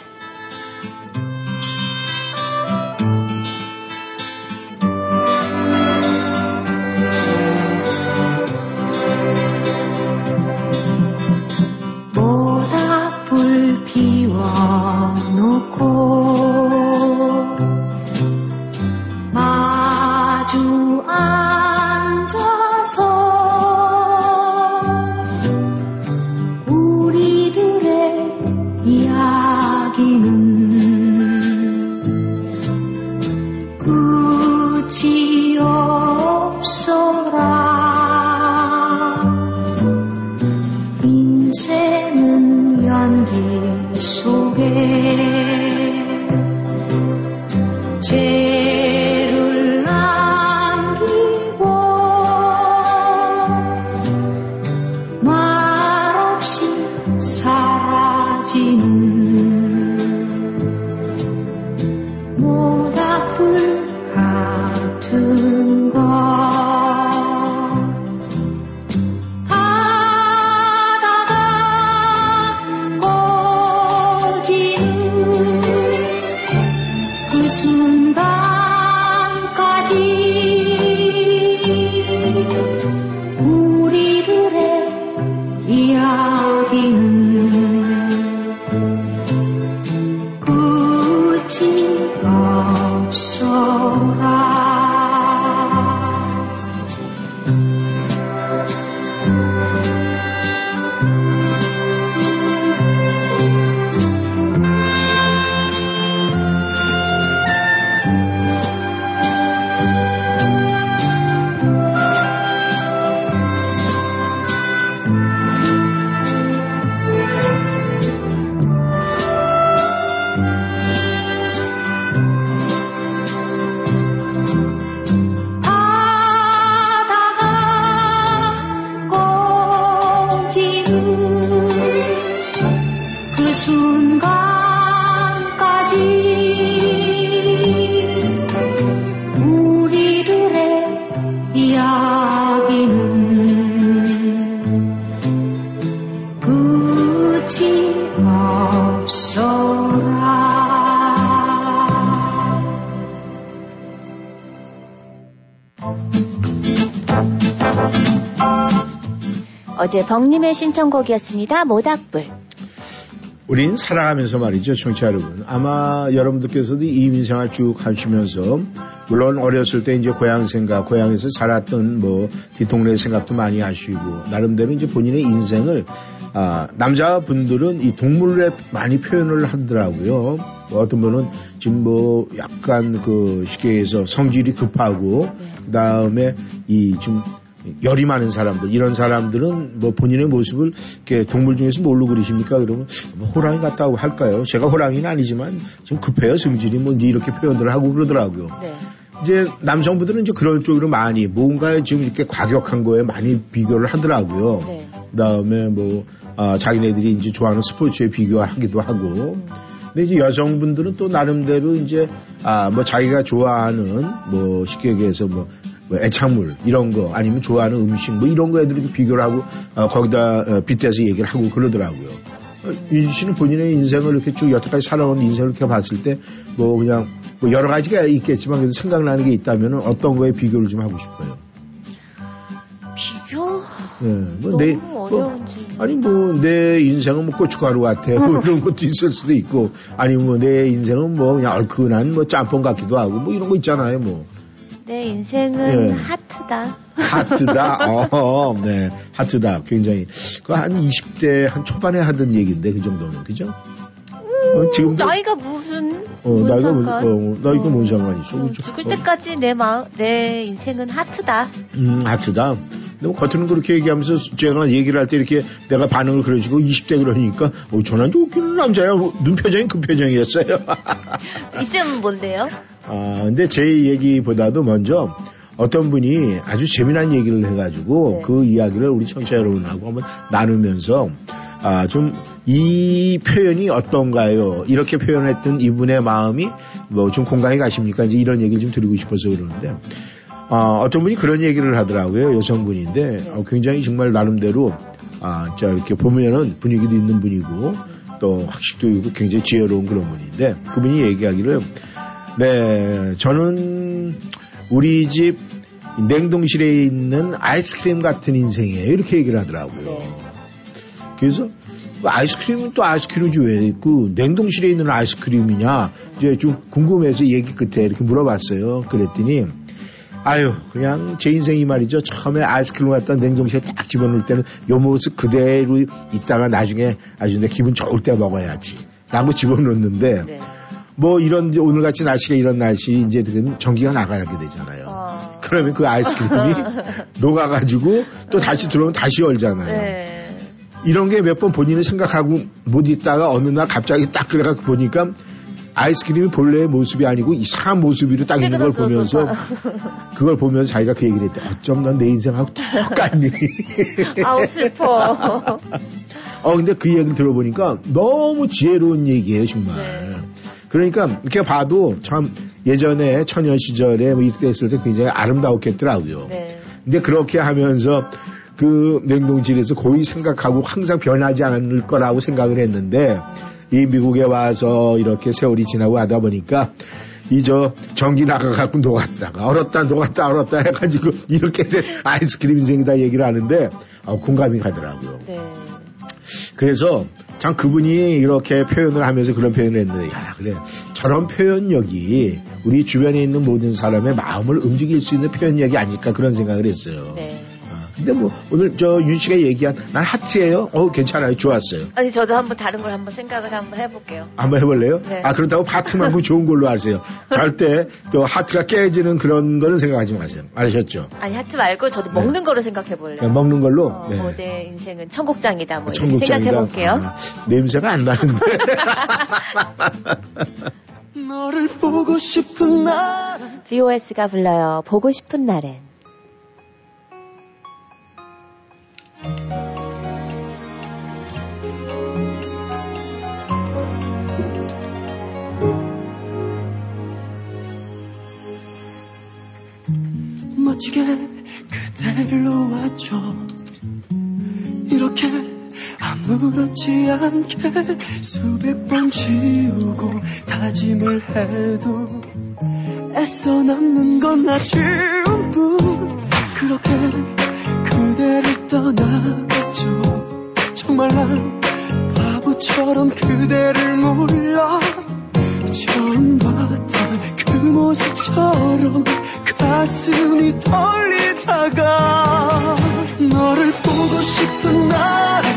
어제 벙님의 신청곡이었습니다. 모닥불. 우린 살아가면서 말이죠, 청취자 여러분. 아마 여러분들께서도 이민생활 쭉 하시면서, 물론 어렸을 때 이제 고향 생각, 고향에서 살았던 뭐, 뒷동네 생각도 많이 하시고, 나름대로 이제 본인의 인생을, 아, 남자분들은 이 동물에 많이 표현을 하더라고요. 뭐 어떤 분은 지금 뭐, 약간 그, 쉽게 해서 성질이 급하고, 그 다음에 이 좀, 열이 많은 사람들 이런 사람들은 뭐 본인의 모습을 동물 중에서 뭘로 그리십니까? 그러면 뭐 호랑이 같다고 할까요? 제가 호랑이는 아니지만 좀 급해요 성질이. 뭐 이렇게 표현들을 하고 그러더라고요. 네. 이제 남성분들은 이제 그런 쪽으로 많이 뭔가 지금 이렇게 과격한 거에 많이 비교를 하더라고요. 네. 그다음에 뭐 아, 자기네들이 이제 좋아하는 스포츠에 비교하기도 하고. 근데 이제 여성분들은 또 나름대로 이제 아 뭐 자기가 좋아하는 뭐 쉽게 얘기해서 뭐, 뭐 애창물 이런 거 아니면 좋아하는 음식 뭐 이런 거에 이렇게 비교를 하고 어, 거기다 어, 빗대서 얘기를 하고 그러더라고요. 어, 윤주 씨는 본인의 인생을 이렇게 쭉 여태까지 살아온 인생을 이렇게 봤을 때 뭐 그냥 뭐 여러 가지가 있겠지만 그래도 생각나는 게 있다면 어떤 거에 비교를 좀 하고 싶어요. 비교? 예, 뭐 너무 내, 뭐 어려운지. 아니 뭐 내 인생은 뭐 고춧가루 같아 뭐 이런 것도 있을 수도 있고 아니면 뭐 내 인생은 뭐 그냥 얼큰한 뭐 짬뽕 같기도 하고 뭐 이런 거 있잖아요 뭐 내 인생은 예. 하트다. 하트다 어, 네 하트다 굉장히 그 한 20대 한 초반에 하던 얘기인데 그 정도는 그죠? 어, 지금도 나이가 무슨 어, 뭔 나이가 뭐, 상관? 어, 나이가 뭔 상관이 있어 어, 그죠? 죽을 어, 때까지 내 마음, 내 인생은 하트다. 음, 하트다. 근데 뭐 겉으로는 그렇게 얘기하면서 제가 얘기를 할 때 이렇게 내가 반응을 그러시고 20대 그러니까 어, 저는 좀 웃기는 남자야. 눈 표정이 그 표정이었어요. 있으면 뭔데요? 아, 근데 제 얘기보다도 먼저 어떤 분이 아주 재미난 얘기를 해가지고 네. 그 이야기를 우리 청취자 여러분하고 한번 나누면서 아, 좀 이 표현이 어떤가요? 이렇게 표현했던 이분의 마음이 뭐 좀 공감이 가십니까? 이제 이런 얘기를 좀 드리고 싶어서 그러는데 아, 어떤 분이 그런 얘기를 하더라고요. 여성분인데 어, 굉장히 정말 나름대로 아, 자 이렇게 보면은 분위기도 있는 분이고 또 학식도 있고 굉장히 지혜로운 그런 분인데 그분이 얘기하기를 네, 저는 우리 집 냉동실에 있는 아이스크림 같은 인생이에요. 이렇게 얘기를 하더라고요. 네. 그래서 뭐 아이스크림은 또 아이스크림이지 왜 있고 냉동실에 있는 아이스크림이냐 이제 좀 궁금해서 얘기 끝에 이렇게 물어봤어요. 그랬더니 아유 그냥 제 인생이 말이죠. 처음에 아이스크림 갖다 냉동실에 딱 집어넣을 때는 요 모습 그대로 있다가 나중에 아주 내 기분 좋을 때 먹어야지. 라고 집어넣는데 네. 뭐 이런 오늘 같이 날씨가 이런 날씨 이제 되면 전기가 나가게 되잖아요. 어. 그러면 그 아이스크림이 녹아가지고 또 다시 들어오면 다시 열잖아요. 네. 이런 게 몇 번 본인은 생각하고 못 있다가 어느 날 갑자기 딱 그래갖고 보니까 아이스크림이 본래의 모습이 아니고 이상한 모습으로 딱 있는 걸 보면서 그걸 보면서 자기가 그 얘기를 했대. 어쩜 넌 내 인생하고 똑같니? 아우 슬퍼. 어 근데 그 얘기를 들어보니까 너무 지혜로운 얘기예요 정말. 네. 그러니까 이렇게 봐도 참 예전에 처녀 시절에 뭐 이렇게 했을 때 굉장히 아름다웠겠더라고요. 네. 근데 그렇게 하면서 그 냉동실에서 고이 생각하고 항상 변하지 않을 거라고 생각을 했는데 이 미국에 와서 이렇게 세월이 지나고 하다 보니까 이저 전기 나가갖고 녹았다가 얼었다 녹았다 얼었다 해가지고 이렇게 된 아이스크림 인생이다 얘기를 하는데 어, 공감이 가더라고요. 네. 그래서 참 그분이 이렇게 표현을 하면서 그런 표현을 했는데 야 그래 저런 표현력이 우리 주변에 있는 모든 사람의 마음을 움직일 수 있는 표현력이 아닐까 그런 생각을 했어요. 네. 아, 근데 뭐 오늘 저 윤 씨가 얘기한 난 하트예요. 어 괜찮아요. 좋았어요. 아니 저도 한번 다른 걸 한번 생각을 한번 해볼게요. 한번 해볼래요? 네. 아 그렇다고 하트만큼 좋은 걸로 하세요. 절대 그 하트가 깨지는 그런 거는 생각하지 마세요. 아셨죠? 아니 하트 말고 저도 먹는 거로 생각해볼래요. 먹는 걸로. 어, 네. 뭐내 인생은 천국장이다 뭐 이렇게 청국장이다. 생각해볼게요. 아, 냄새가 안 나는데. 너를 보고 싶은 날 VOS가 불러요. 보고 싶은 날엔. 멋지게 그대를 놓았죠 이렇게 아무렇지 않게 수백 번 지우고 다짐을 해도 애써 남는 건 아쉬운 뿐 그렇게 그대를 떠나갔죠. 정말 난 바보처럼 그대를 몰라 처음 봤던 그 모습처럼 가슴이 떨리다가 너를 보고 싶은 날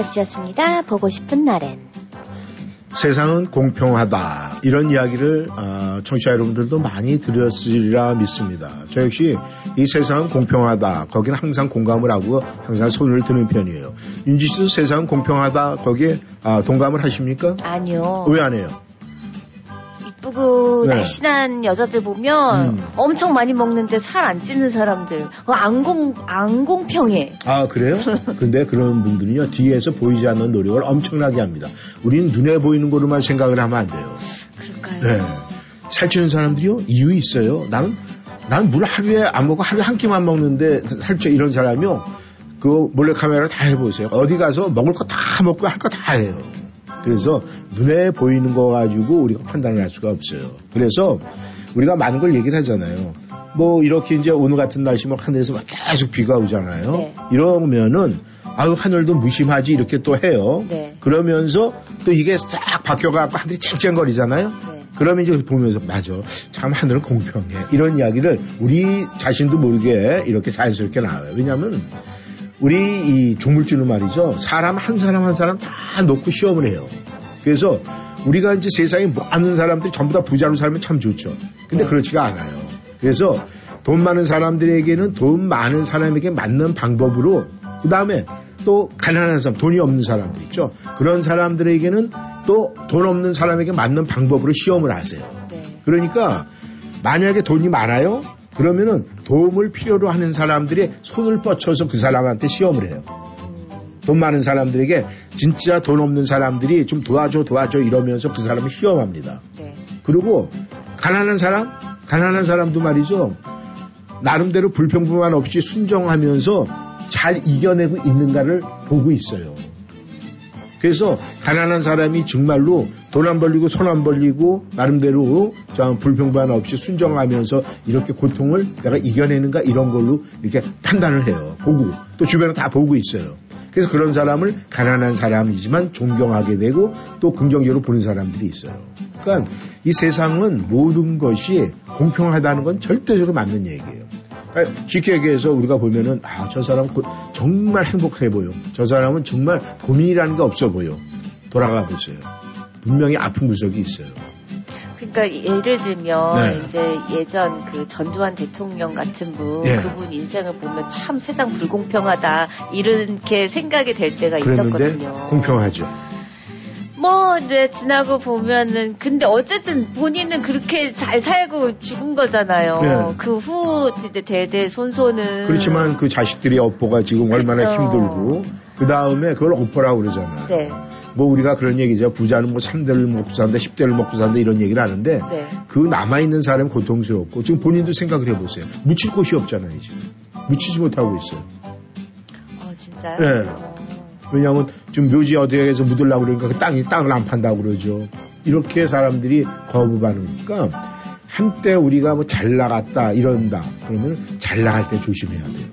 VOS였습니다. 보고 싶은 날엔. 세상은 공평하다 이런 이야기를 어, 청취자 여러분들도 많이 들었으리라 믿습니다. 저 역시 이 세상은 공평하다 거기는 항상 공감을 하고 항상 손을 드는 편이에요. 윤지 씨도 세상은 공평하다 거기에 아, 동감을 하십니까? 아니요. 왜 안 해요? 예쁘고 네. 날씬한 여자들 보면 음. 엄청 많이 먹는데 살 안 찌는 사람들 그거 안 공, 안 공평해. 아, 그래요? 근데 그런 분들은요, 뒤에서 보이지 않는 노력을 엄청나게 합니다. 우리는 눈에 보이는 거로만 생각을 하면 안 돼요. 그럴까요? 네. 살찌는 사람들이요, 이유 있어요. 나는, 난 물 하루에 안 먹고 하루에 한 끼만 먹는데 살쪄 이런 사람이요. 그 몰래 카메라 다 해보세요. 어디 가서 먹을 거 다 먹고 할 거 다 해요. 그래서 눈에 보이는 거 가지고 우리가 판단을 할 수가 없어요. 그래서 우리가 많은 걸 얘기를 하잖아요. 뭐 이렇게 이제 오늘 같은 날씨면 하늘에서 막 계속 비가 오잖아요. 네. 이러면은 아유 하늘도 무심하지 이렇게 또 해요. 네. 그러면서 또 이게 싹 바뀌어갖고 하늘이 쨍쨍거리잖아요. 네. 그러면 이제 보면서 맞아 참 하늘은 공평해 이런 이야기를 우리 자신도 모르게 이렇게 자연스럽게 나와요. 왜냐하면 우리 이 조물주는 말이죠 사람 한 사람 한 사람 다 놓고 시험을 해요. 그래서 우리가 이제 세상에 많은 사람들이 전부 다 부자로 살면 참 좋죠. 근데 네. 그렇지가 않아요. 그래서 돈 많은 사람들에게는 돈 많은 사람에게 맞는 방법으로 그 다음에 또 가난한 사람, 돈이 없는 사람들 있죠. 그런 사람들에게는 또 돈 없는 사람에게 맞는 방법으로 시험을 하세요. 네. 그러니까 만약에 돈이 많아요? 그러면은 도움을 필요로 하는 사람들이 손을 뻗쳐서 그 사람한테 시험을 해요. 돈 많은 사람들에게 진짜 돈 없는 사람들이 좀 도와줘 도와줘 이러면서 그 사람을 시험합니다. 네. 그리고 가난한 사람, 가난한 사람도 말이죠. 나름대로 불평불만 없이 순정하면서 잘 이겨내고 있는가를 보고 있어요. 그래서 가난한 사람이 정말로 돈 안 벌리고 손 안 벌리고 나름대로 저 불평불만 없이 순정하면서 이렇게 고통을 내가 이겨내는가 이런 걸로 이렇게 판단을 해요. 보고 또 주변에 다 보고 있어요. 그래서 그런 사람을 가난한 사람이지만 존경하게 되고 또 긍정적으로 보는 사람들이 있어요. 그러니까 이 세상은 모든 것이 공평하다는 건 절대적으로 맞는 얘기예요. 그러니까 쉽게 얘기해서 우리가 보면은 아 저 사람 은 정말 행복해 보여. 저 사람은 정말 고민이라는 게 없어 보여. 돌아가 보세요. 분명히 아픈 구석이 있어요. 그러니까 예를 들면 네. 이제 예전 그 전두환 대통령 같은 분 예. 그분 인생을 보면 참 세상 불공평하다 이렇게 생각이 될 때가 있었거든요. 공평하죠. 뭐 이제 지나고 보면은 근데 어쨌든 본인은 그렇게 잘 살고 죽은 거잖아요. 네. 그후 이제 대대 손손은 그렇지만 그 자식들이 업보가 지금 얼마나 그렇죠. 힘들고 그 다음에 그걸 업보라고 그러잖아요. 네, 뭐 우리가 그런 얘기죠. 부자는 뭐 3대를 먹고 산다, 10대를 먹고 산다 이런 얘기를 하는데 네. 그 남아있는 사람이 고통스럽고 지금 본인도 생각을 해보세요. 묻힐 곳이 없잖아요. 지금. 묻히지 못하고 있어요. 어 진짜요? 네. 어. 왜냐하면 지금 묘지 어디에서 묻으려고 그러니까 그 땅이 땅을 안 판다고 그러죠. 이렇게 사람들이 거부 반응이니까 한때 우리가 뭐 잘 나갔다 이런다 그러면 잘 나갈 때 조심해야 돼요.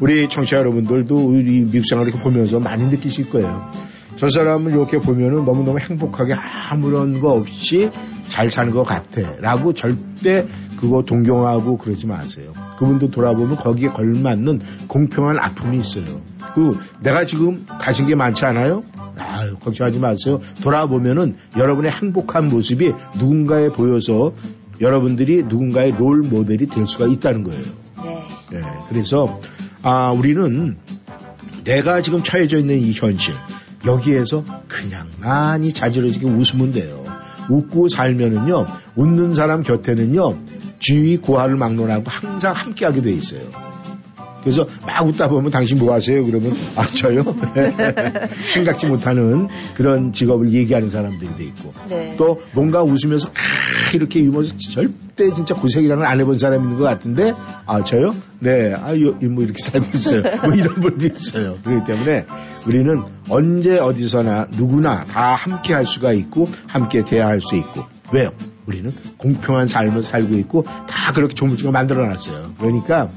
우리 청취자 여러분들도 우리 미국 생활 이렇게 보면서 많이 느끼실 거예요. 저 사람을 이렇게 보면은 너무너무 행복하게 아무런 거 없이 잘 사는 것 같아. 라고 절대 그거 동경하고 그러지 마세요. 그분도 돌아보면 거기에 걸맞는 공평한 아픔이 있어요. 그 내가 지금 가진 게 많지 않아요? 아유, 걱정하지 마세요. 돌아보면은 여러분의 행복한 모습이 누군가에 보여서 여러분들이 누군가의 롤 모델이 될 수가 있다는 거예요. 네. 예, 그래서 아 우리는 내가 지금 처해져 있는 이 현실 여기에서 그냥 많이 자지러지게 웃으면 돼요. 웃고 살면은요 웃는 사람 곁에는요 주의 고하를 막론하고 항상 함께하게 돼 있어요. 그래서 막 웃다 보면 당신 뭐 하세요? 그러면 아 저요 생각지 못하는 그런 직업을 얘기하는 사람들이 돼 있고 네. 또 뭔가 웃으면서 아, 이렇게 유머서 절대 진짜 고생이라는 안 해본 사람이 있는 것 같은데 아 저요? 네, 아뭐 이렇게 살고 있어요. 뭐 이런 분도 있어요. 그렇기 때문에 우리는 언제 어디서나 누구나 다 함께 할 수가 있고 함께 대화할 수 있고 왜요? 우리는 공평한 삶을 살고 있고 다 그렇게 조물주가 만들어놨어요. 그러니까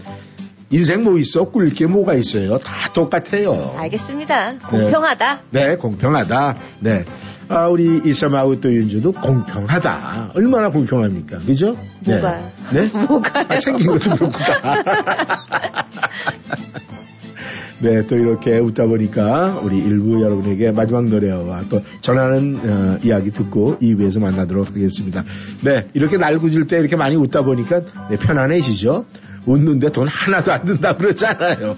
인생 뭐 있어? 꿀 게 뭐가 있어요? 다 똑같아요. 알겠습니다. 공평하다. 네, 공평하다. 네. 아, 우리 이sam하고 또 윤주도 공평하다. 얼마나 공평합니까? 그죠? 뭐가? 네? 네? 뭐가요? 아, 생긴 것도 그렇고. 네, 또 이렇게 웃다 보니까 우리 일부 여러분에게 마지막 노래와 또 전하는 어, 이야기 듣고 2부에서 만나도록 하겠습니다. 네, 이렇게 날구질 때 이렇게 많이 웃다 보니까 네, 편안해지죠? 웃는데 돈 하나도 안 든다 그러잖아요.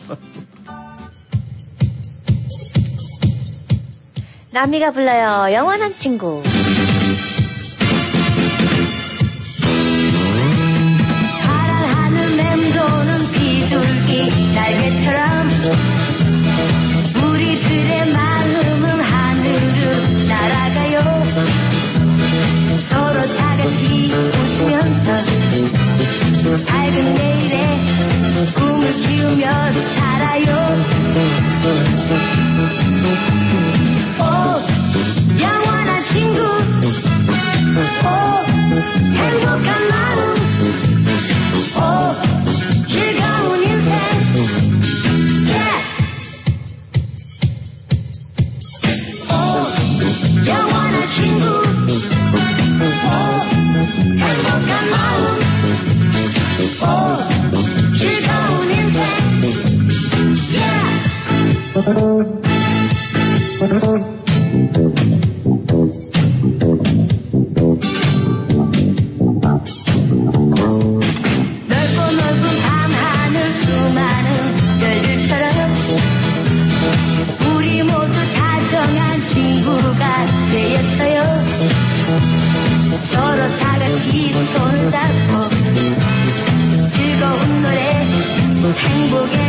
남이가 불러요. 영원한 친구. 행복